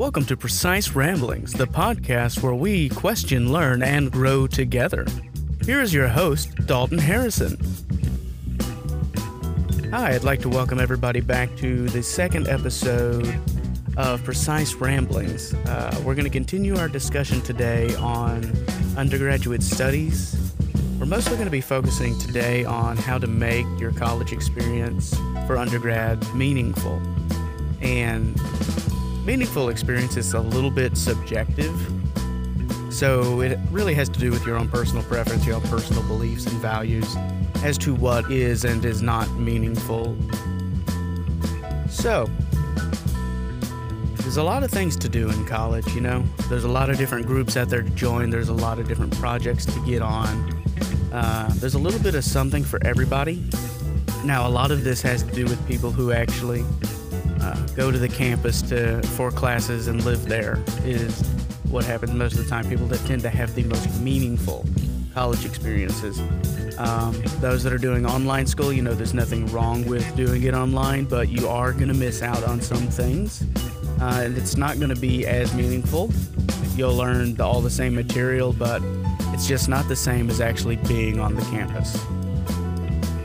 Welcome to Precise Ramblings, the podcast where we question, learn, and grow together. Here is your host, Dalton Harrison. Hi, I'd like to welcome everybody back to the second episode of Precise Ramblings. Uh, we're going to continue our discussion today on undergraduate studies. We're mostly going to be focusing today on how to make your college experience for undergrad meaningful. And meaningful experience is a little bit subjective. So it really has to do with your own personal preference, your own personal beliefs and values as to what is and is not meaningful. So, there's a lot of things to do in college, you know. There's a lot of different groups out there to join, there's a lot of different projects to get on. Uh, there's a little bit of something for everybody. Now, a lot of this has to do with people who actually uh, go to the campus to for classes and live there is what happens most of the time. People that tend to have the most meaningful college experiences. Um, those that are doing online school, you know, there's nothing wrong with doing it online, but you are going to miss out on some things. Uh, and it's not going to be as meaningful. You'll learn the, all the same material, but it's just not the same as actually being on the campus.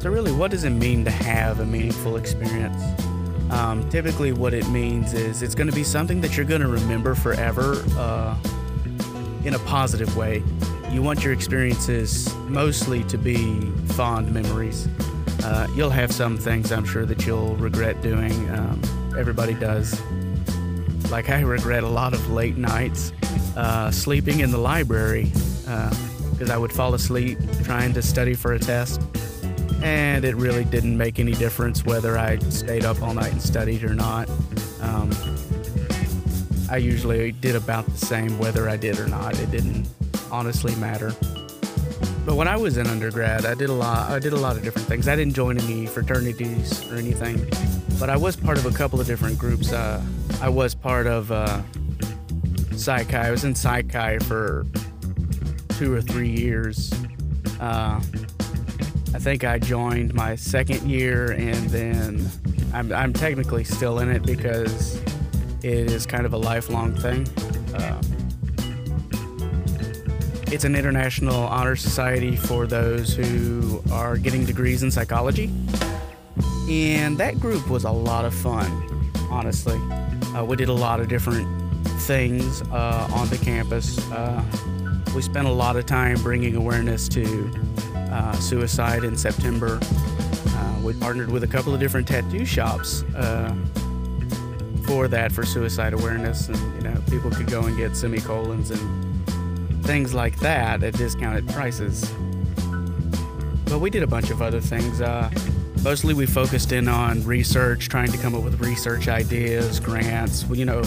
So, really, what does it mean to have a meaningful experience? Um, typically, what it means is it's going to be something that you're going to remember forever uh, in a positive way. You want your experiences mostly to be fond memories. Uh, you'll have some things I'm sure that you'll regret doing. Um, everybody does. Like, I regret a lot of late nights uh, sleeping in the library because uh, I would fall asleep trying to study for a test and it really didn't make any difference whether I stayed up all night and studied or not. Um, I usually did about the same whether I did or not. It didn't honestly matter. But when I was in undergrad, I did a lot. I did a lot of different things. I didn't join any fraternities or anything, but I was part of a couple of different groups. Uh, I was part of uh, Psi Chi. I was in Psi Chi for two or three years. Uh, I think I joined my second year, and then I'm, I'm technically still in it because it is kind of a lifelong thing. Uh, it's an international honor society for those who are getting degrees in psychology. And that group was a lot of fun, honestly. Uh, we did a lot of different things uh, on the campus. Uh, we spent a lot of time bringing awareness to uh, suicide in September. Uh, we partnered with a couple of different tattoo shops uh, for that, for suicide awareness, and you know people could go and get semicolons and things like that at discounted prices. But we did a bunch of other things. Uh, mostly, we focused in on research, trying to come up with research ideas, grants. You know,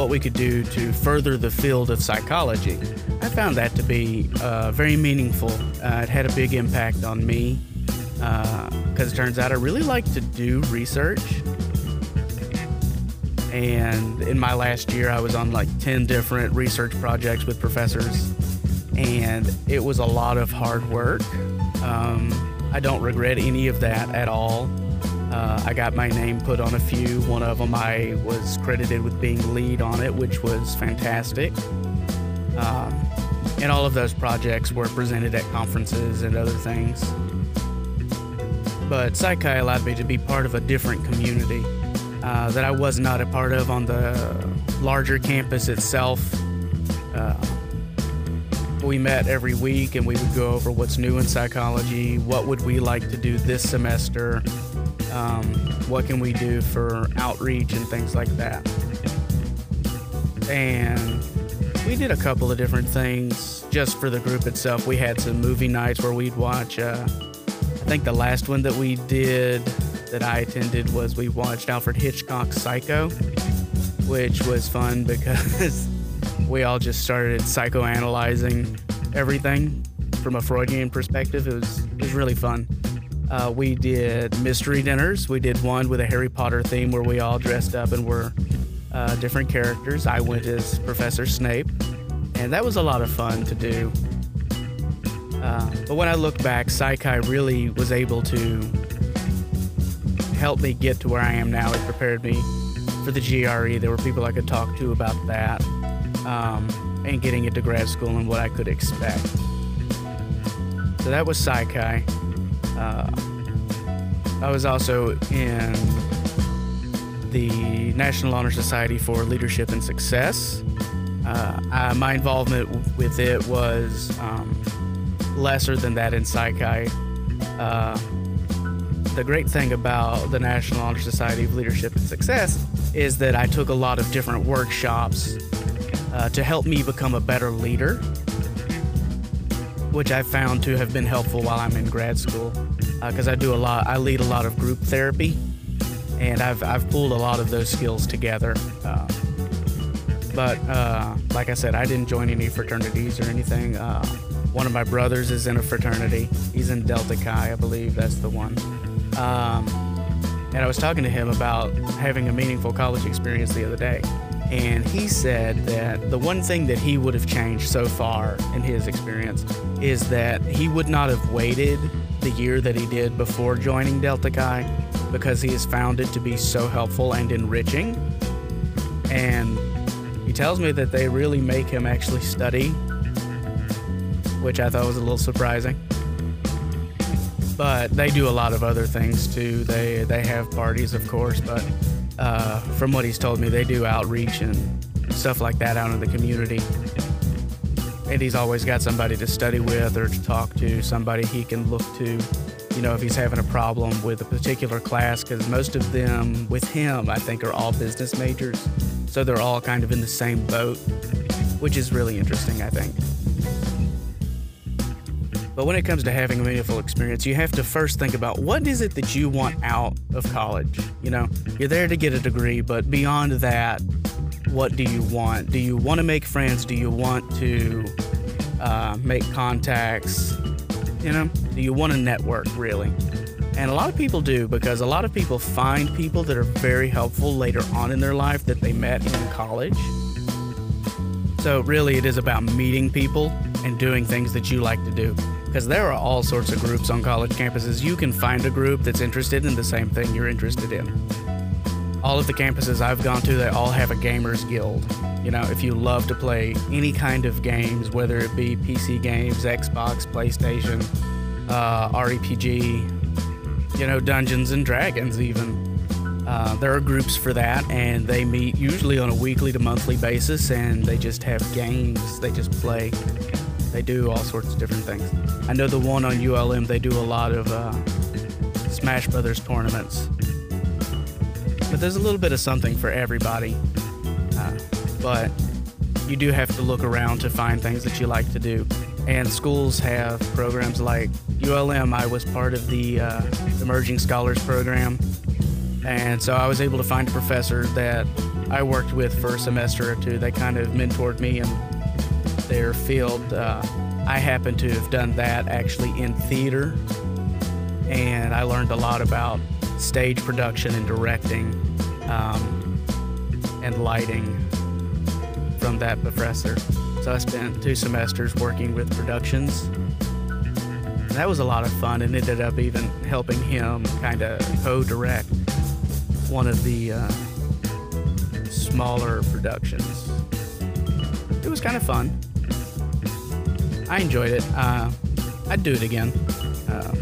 what we could do to further the field of psychology. I found that to be uh, very meaningful. Uh, it had a big impact on me because uh, it turns out I really like to do research. And in my last year, I was on like 10 different research projects with professors, and it was a lot of hard work. Um, I don't regret any of that at all. Uh, I got my name put on a few. One of them I was credited with being lead on it, which was fantastic. Um, and all of those projects were presented at conferences and other things. But Psi allowed me to be part of a different community uh, that I was not a part of on the larger campus itself. Uh, we met every week and we would go over what's new in psychology, what would we like to do this semester, um, what can we do for outreach and things like that. And we did a couple of different things just for the group itself. We had some movie nights where we'd watch. Uh, I think the last one that we did that I attended was we watched Alfred Hitchcock's Psycho, which was fun because we all just started psychoanalyzing everything from a Freudian perspective. It was it was really fun. Uh, we did mystery dinners. We did one with a Harry Potter theme where we all dressed up and were uh, different characters. I went as Professor Snape, and that was a lot of fun to do. Uh, but when I look back, Psi Chi really was able to help me get to where I am now. It prepared me for the GRE. There were people I could talk to about that um, and getting into grad school and what I could expect. So that was Psi Chi. Uh, I was also in the National Honor Society for Leadership and Success. Uh, I, my involvement with it was um, lesser than that in Psi Chi. Uh, the great thing about the National Honor Society of Leadership and Success is that I took a lot of different workshops uh, to help me become a better leader, which I found to have been helpful while I'm in grad school. Because uh, I do a lot, I lead a lot of group therapy, and I've, I've pulled a lot of those skills together. Uh, but uh, like I said, I didn't join any fraternities or anything. Uh, one of my brothers is in a fraternity. He's in Delta Chi, I believe that's the one. Um, and I was talking to him about having a meaningful college experience the other day. And he said that the one thing that he would have changed so far in his experience is that he would not have waited the year that he did before joining Delta Chi because he has found it to be so helpful and enriching. And he tells me that they really make him actually study, which I thought was a little surprising but they do a lot of other things too. They they have parties, of course, but uh, from what he's told me, they do outreach and stuff like that out in the community. And he's always got somebody to study with or to talk to, somebody he can look to, you know, if he's having a problem with a particular class, because most of them with him, I think, are all business majors. So they're all kind of in the same boat, which is really interesting, I think. But when it comes to having a meaningful experience, you have to first think about what is it that you want out of college? You know, you're there to get a degree, but beyond that, what do you want? Do you want to make friends? Do you want to uh, make contacts? You know, do you want to network really? And a lot of people do because a lot of people find people that are very helpful later on in their life that they met in college. So, really, it is about meeting people and doing things that you like to do because there are all sorts of groups on college campuses. You can find a group that's interested in the same thing you're interested in. All of the campuses I've gone to, they all have a gamers guild. You know, if you love to play any kind of games, whether it be PC games, Xbox, PlayStation, uh, RPG, you know, Dungeons and Dragons, even. Uh, there are groups for that, and they meet usually on a weekly to monthly basis, and they just have games. They just play. They do all sorts of different things. I know the one on ULM, they do a lot of uh, Smash Brothers tournaments. But there's a little bit of something for everybody. Uh, but you do have to look around to find things that you like to do. And schools have programs like ULM. I was part of the uh, Emerging Scholars Program. And so I was able to find a professor that I worked with for a semester or two. They kind of mentored me and their field. Uh, I happen to have done that actually in theater, and I learned a lot about stage production and directing um, and lighting from that professor. So I spent two semesters working with productions. That was a lot of fun and ended up even helping him kind of co direct one of the uh, smaller productions. It was kind of fun. I enjoyed it. Uh, I'd do it again. Um,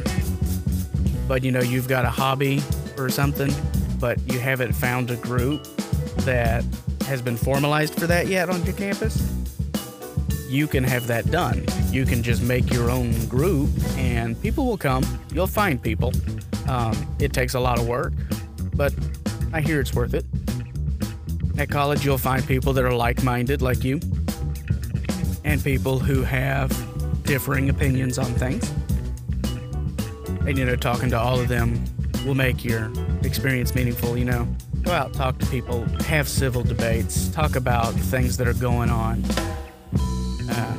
but you know, you've got a hobby or something, but you haven't found a group that has been formalized for that yet on your campus. You can have that done. You can just make your own group, and people will come. You'll find people. Um, it takes a lot of work, but I hear it's worth it. At college, you'll find people that are like minded like you and people who have differing opinions on things. And, you know, talking to all of them will make your experience meaningful, you know. Go out, talk to people, have civil debates, talk about things that are going on uh,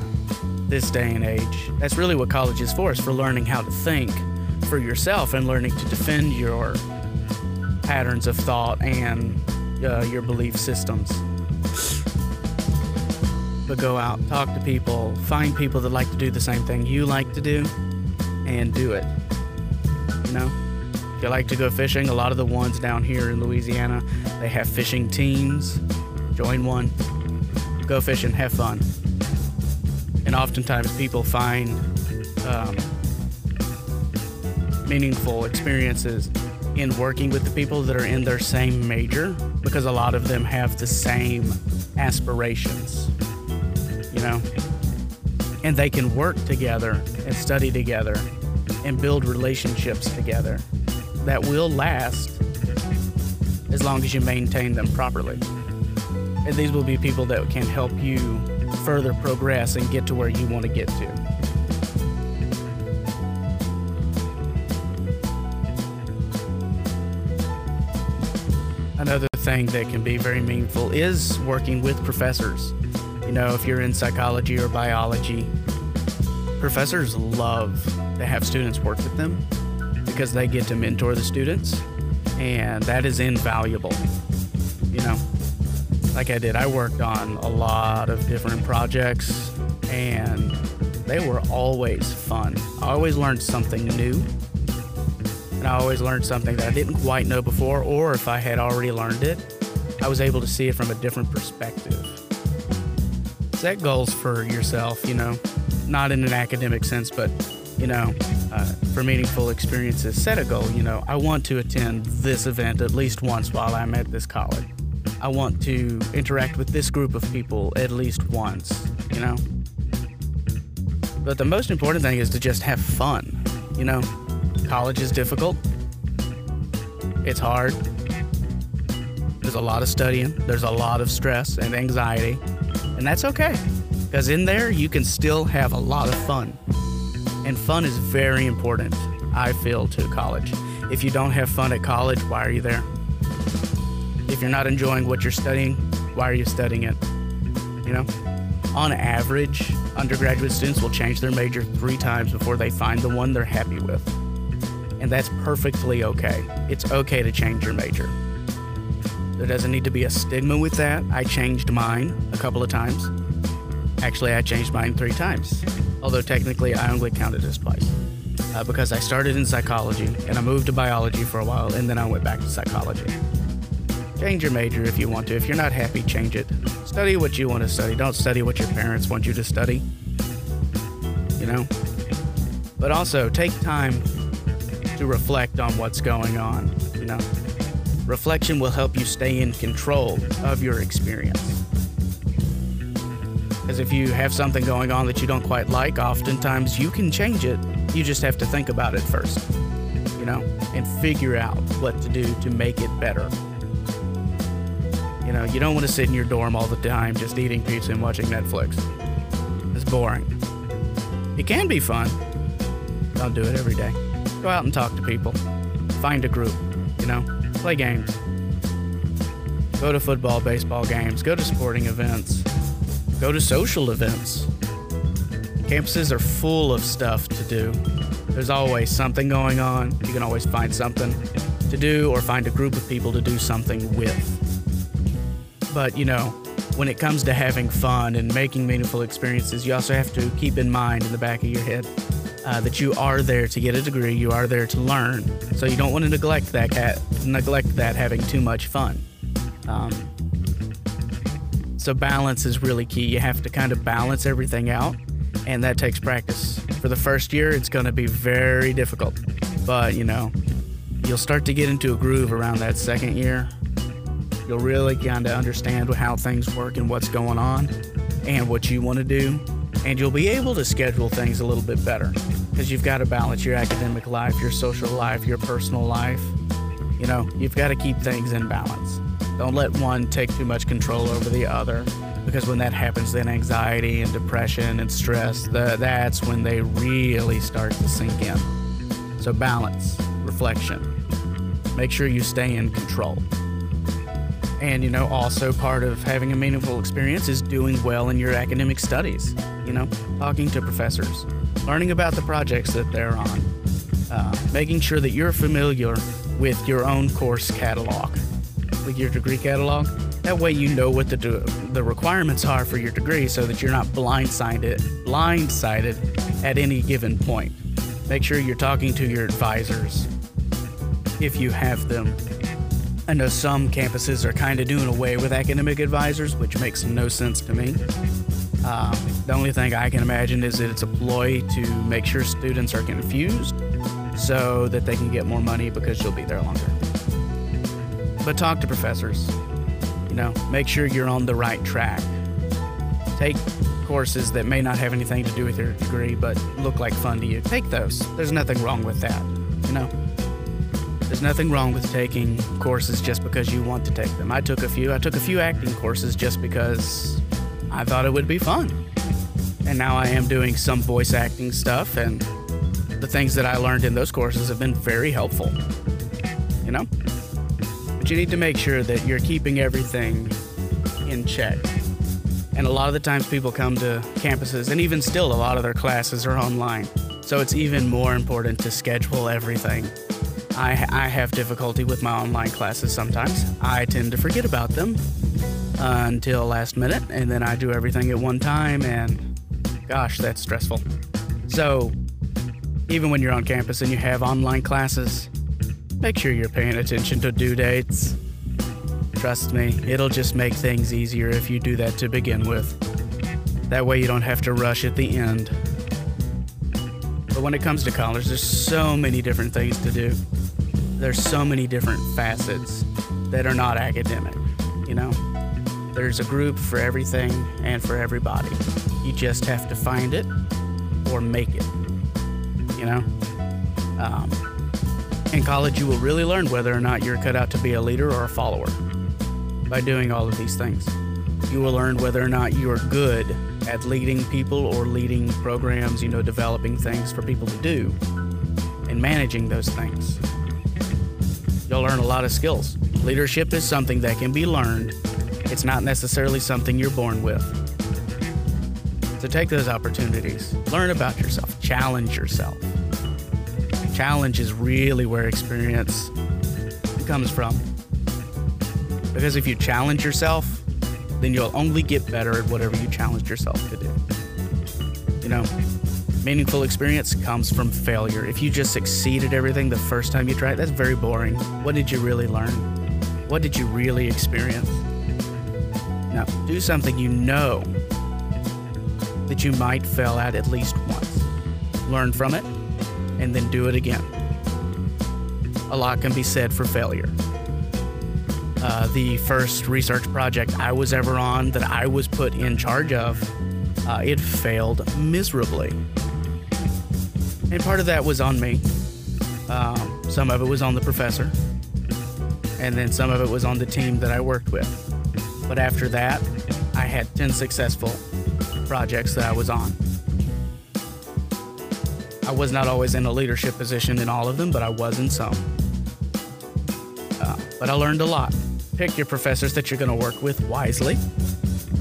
this day and age. That's really what college is for, is for learning how to think for yourself and learning to defend your patterns of thought and uh, your belief systems but go out, talk to people, find people that like to do the same thing you like to do, and do it. You know? If you like to go fishing, a lot of the ones down here in Louisiana, they have fishing teams. Join one, go fishing, have fun. And oftentimes people find um, meaningful experiences in working with the people that are in their same major because a lot of them have the same aspirations, you know? And they can work together and study together and build relationships together that will last as long as you maintain them properly. And these will be people that can help you further progress and get to where you want to get to. Another thing that can be very meaningful is working with professors. You know, if you're in psychology or biology, professors love to have students work with them because they get to mentor the students, and that is invaluable. You know, like I did, I worked on a lot of different projects, and they were always fun. I always learned something new and I always learned something that I didn't quite know before, or if I had already learned it, I was able to see it from a different perspective. Set goals for yourself, you know, not in an academic sense, but, you know, uh, for meaningful experiences. Set a goal, you know, I want to attend this event at least once while I'm at this college. I want to interact with this group of people at least once, you know? But the most important thing is to just have fun, you know? College is difficult. It's hard. There's a lot of studying, there's a lot of stress and anxiety, and that's okay. Because in there, you can still have a lot of fun. And fun is very important, I feel, to college. If you don't have fun at college, why are you there? If you're not enjoying what you're studying, why are you studying it? You know? On average, undergraduate students will change their major three times before they find the one they're happy with and that's perfectly okay. It's okay to change your major. There doesn't need to be a stigma with that. I changed mine a couple of times. Actually, I changed mine three times, although technically I only counted as twice. Uh, because I started in psychology and I moved to biology for a while and then I went back to psychology. Change your major if you want to. If you're not happy, change it. Study what you want to study. Don't study what your parents want you to study. You know? But also, take time to reflect on what's going on. You know, reflection will help you stay in control of your experience. Because if you have something going on that you don't quite like, oftentimes you can change it. You just have to think about it first, you know, and figure out what to do to make it better. You know, you don't want to sit in your dorm all the time just eating pizza and watching Netflix. It's boring. It can be fun. Don't do it every day. Go out and talk to people. Find a group, you know, play games. Go to football, baseball games, go to sporting events, go to social events. Campuses are full of stuff to do. There's always something going on. You can always find something to do or find a group of people to do something with. But, you know, when it comes to having fun and making meaningful experiences, you also have to keep in mind in the back of your head uh, that you are there to get a degree, you are there to learn. So you don't want to neglect that cat, neglect that having too much fun. Um, so balance is really key. You have to kind of balance everything out, and that takes practice. For the first year, it's going to be very difficult, but you know, you'll start to get into a groove around that second year. You'll really kind of understand how things work and what's going on, and what you want to do and you'll be able to schedule things a little bit better because you've got to balance your academic life, your social life, your personal life. You know, you've got to keep things in balance. Don't let one take too much control over the other because when that happens, then anxiety and depression and stress, the, that's when they really start to sink in. So, balance, reflection. Make sure you stay in control. And, you know, also part of having a meaningful experience is doing well in your academic studies, you know, talking to professors, learning about the projects that they're on, uh, making sure that you're familiar with your own course catalog, with your degree catalog. That way, you know what the, the requirements are for your degree so that you're not blindsided, blindsided at any given point. Make sure you're talking to your advisors if you have them. I know some campuses are kind of doing away with academic advisors, which makes no sense to me. Um, the only thing I can imagine is that it's a ploy to make sure students are confused so that they can get more money because you'll be there longer. But talk to professors. You know, make sure you're on the right track. Take courses that may not have anything to do with your degree but look like fun to you. Take those. There's nothing wrong with that. You know, there's nothing wrong with taking courses just because you want to take them. I took a few. I took a few acting courses just because I thought it would be fun. And now I am doing some voice acting stuff, and the things that I learned in those courses have been very helpful. You know? But you need to make sure that you're keeping everything in check. And a lot of the times people come to campuses, and even still, a lot of their classes are online. So it's even more important to schedule everything I, I have difficulty with my online classes sometimes. I tend to forget about them until last minute, and then I do everything at one time, and gosh, that's stressful. So, even when you're on campus and you have online classes, make sure you're paying attention to due dates. Trust me, it'll just make things easier if you do that to begin with. That way, you don't have to rush at the end. But when it comes to college, there's so many different things to do there's so many different facets that are not academic, you know? There's a group for everything and for everybody. You just have to find it or make it, you know? Um, in college, you will really learn whether or not you're cut out to be a leader or a follower by doing all of these things. You will learn whether or not you are good at leading people or leading programs, you know, developing things for people to do and managing those things you'll learn a lot of skills. Leadership is something that can be learned, it's not necessarily something you're born with. So take those opportunities, learn about yourself, challenge yourself. Challenge is really where experience comes from. Because if you challenge yourself, then you'll only get better at whatever you challenge yourself to do. You know, Meaningful experience comes from failure. If you just succeed at everything the first time you try it, that's very boring. What did you really learn? What did you really experience? Now, do something you know that you might fail at at least once. Learn from it, and then do it again. A lot can be said for failure. Uh, the first research project I was ever on that I was put in charge of, uh, it failed miserably. And part of that was on me. Um, some of it was on the professor. And then some of it was on the team that I worked with. But after that, I had 10 successful projects that I was on. I was not always in a leadership position in all of them, but I was in some. Uh, but I learned a lot. Pick your professors that you're going to work with wisely.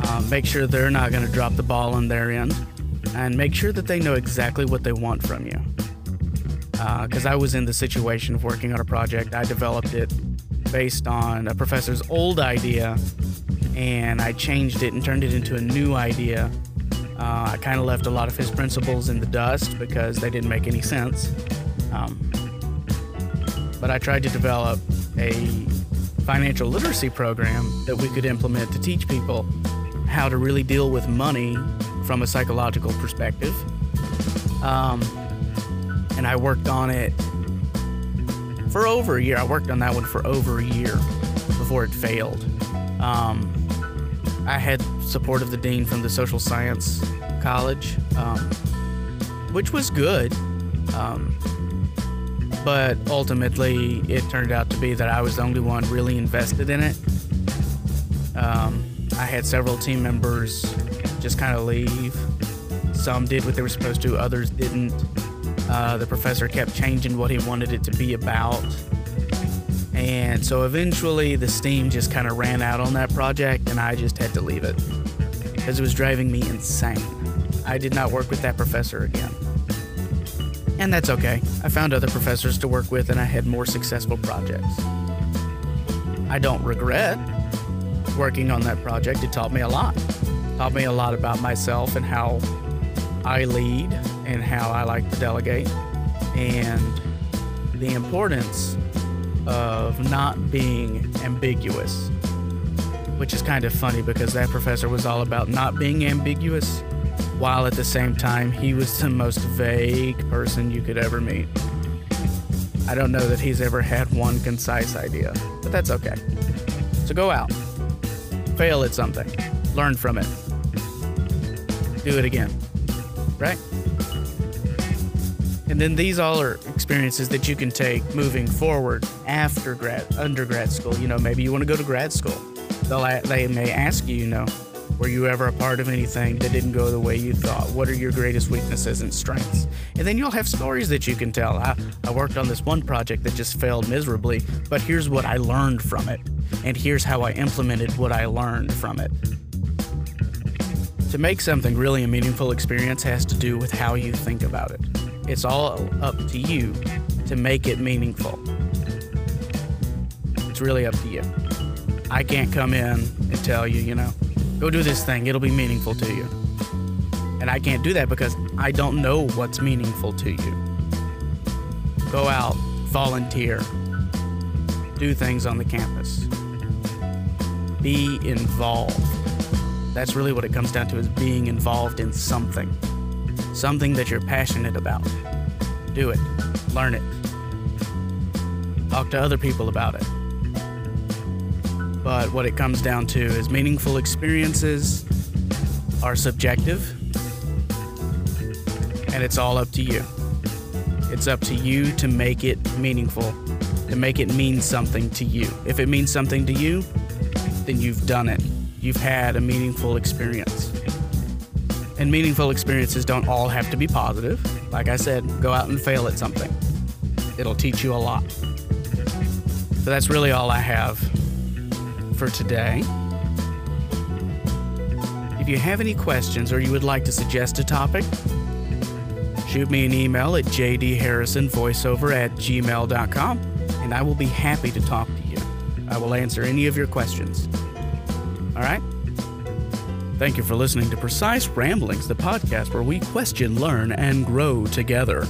Um, make sure they're not going to drop the ball on their end and make sure that they know exactly what they want from you. Because uh, I was in the situation of working on a project, I developed it based on a professor's old idea, and I changed it and turned it into a new idea. Uh, I kind of left a lot of his principles in the dust because they didn't make any sense. Um, but I tried to develop a financial literacy program that we could implement to teach people how to really deal with money from a psychological perspective. Um, and I worked on it for over a year. I worked on that one for over a year before it failed. Um, I had support of the dean from the social science college, um, which was good. Um, but ultimately, it turned out to be that I was the only one really invested in it. Um, I had several team members just kind of leave. Some did what they were supposed to, others didn't. Uh, the professor kept changing what he wanted it to be about. And so eventually the steam just kind of ran out on that project, and I just had to leave it because it was driving me insane. I did not work with that professor again. And that's okay. I found other professors to work with, and I had more successful projects. I don't regret working on that project, it taught me a lot taught me a lot about myself and how I lead and how I like to delegate and the importance of not being ambiguous, which is kind of funny because that professor was all about not being ambiguous, while at the same time, he was the most vague person you could ever meet. I don't know that he's ever had one concise idea, but that's okay. So go out, fail at something, learn from it, do it again, right? And then these all are experiences that you can take moving forward after grad undergrad school. You know, maybe you want to go to grad school. They'll they may ask you, you know, were you ever a part of anything that didn't go the way you thought? What are your greatest weaknesses and strengths? And then you'll have stories that you can tell. I, I worked on this one project that just failed miserably, but here's what I learned from it. And here's how I implemented what I learned from it. To make something really a meaningful experience has to do with how you think about it. It's all up to you to make it meaningful. It's really up to you. I can't come in and tell you, you know, go do this thing, it'll be meaningful to you. And I can't do that because I don't know what's meaningful to you. Go out, volunteer, do things on the campus, be involved. That's really what it comes down to is being involved in something something that you're passionate about. Do it, learn it, talk to other people about it. But what it comes down to is meaningful experiences are subjective, and it's all up to you. It's up to you to make it meaningful, to make it mean something to you. If it means something to you, then you've done it. You've had a meaningful experience. And meaningful experiences don't all have to be positive. Like I said, go out and fail at something. It'll teach you a lot. So that's really all I have for today. If you have any questions or you would like to suggest a topic, shoot me an email at jdharrisonvoiceover at gmail.com and I will be happy to talk to you. I will answer any of your questions. All right? Thank you for listening to Precise Ramblings, the podcast where we question, learn, and grow together.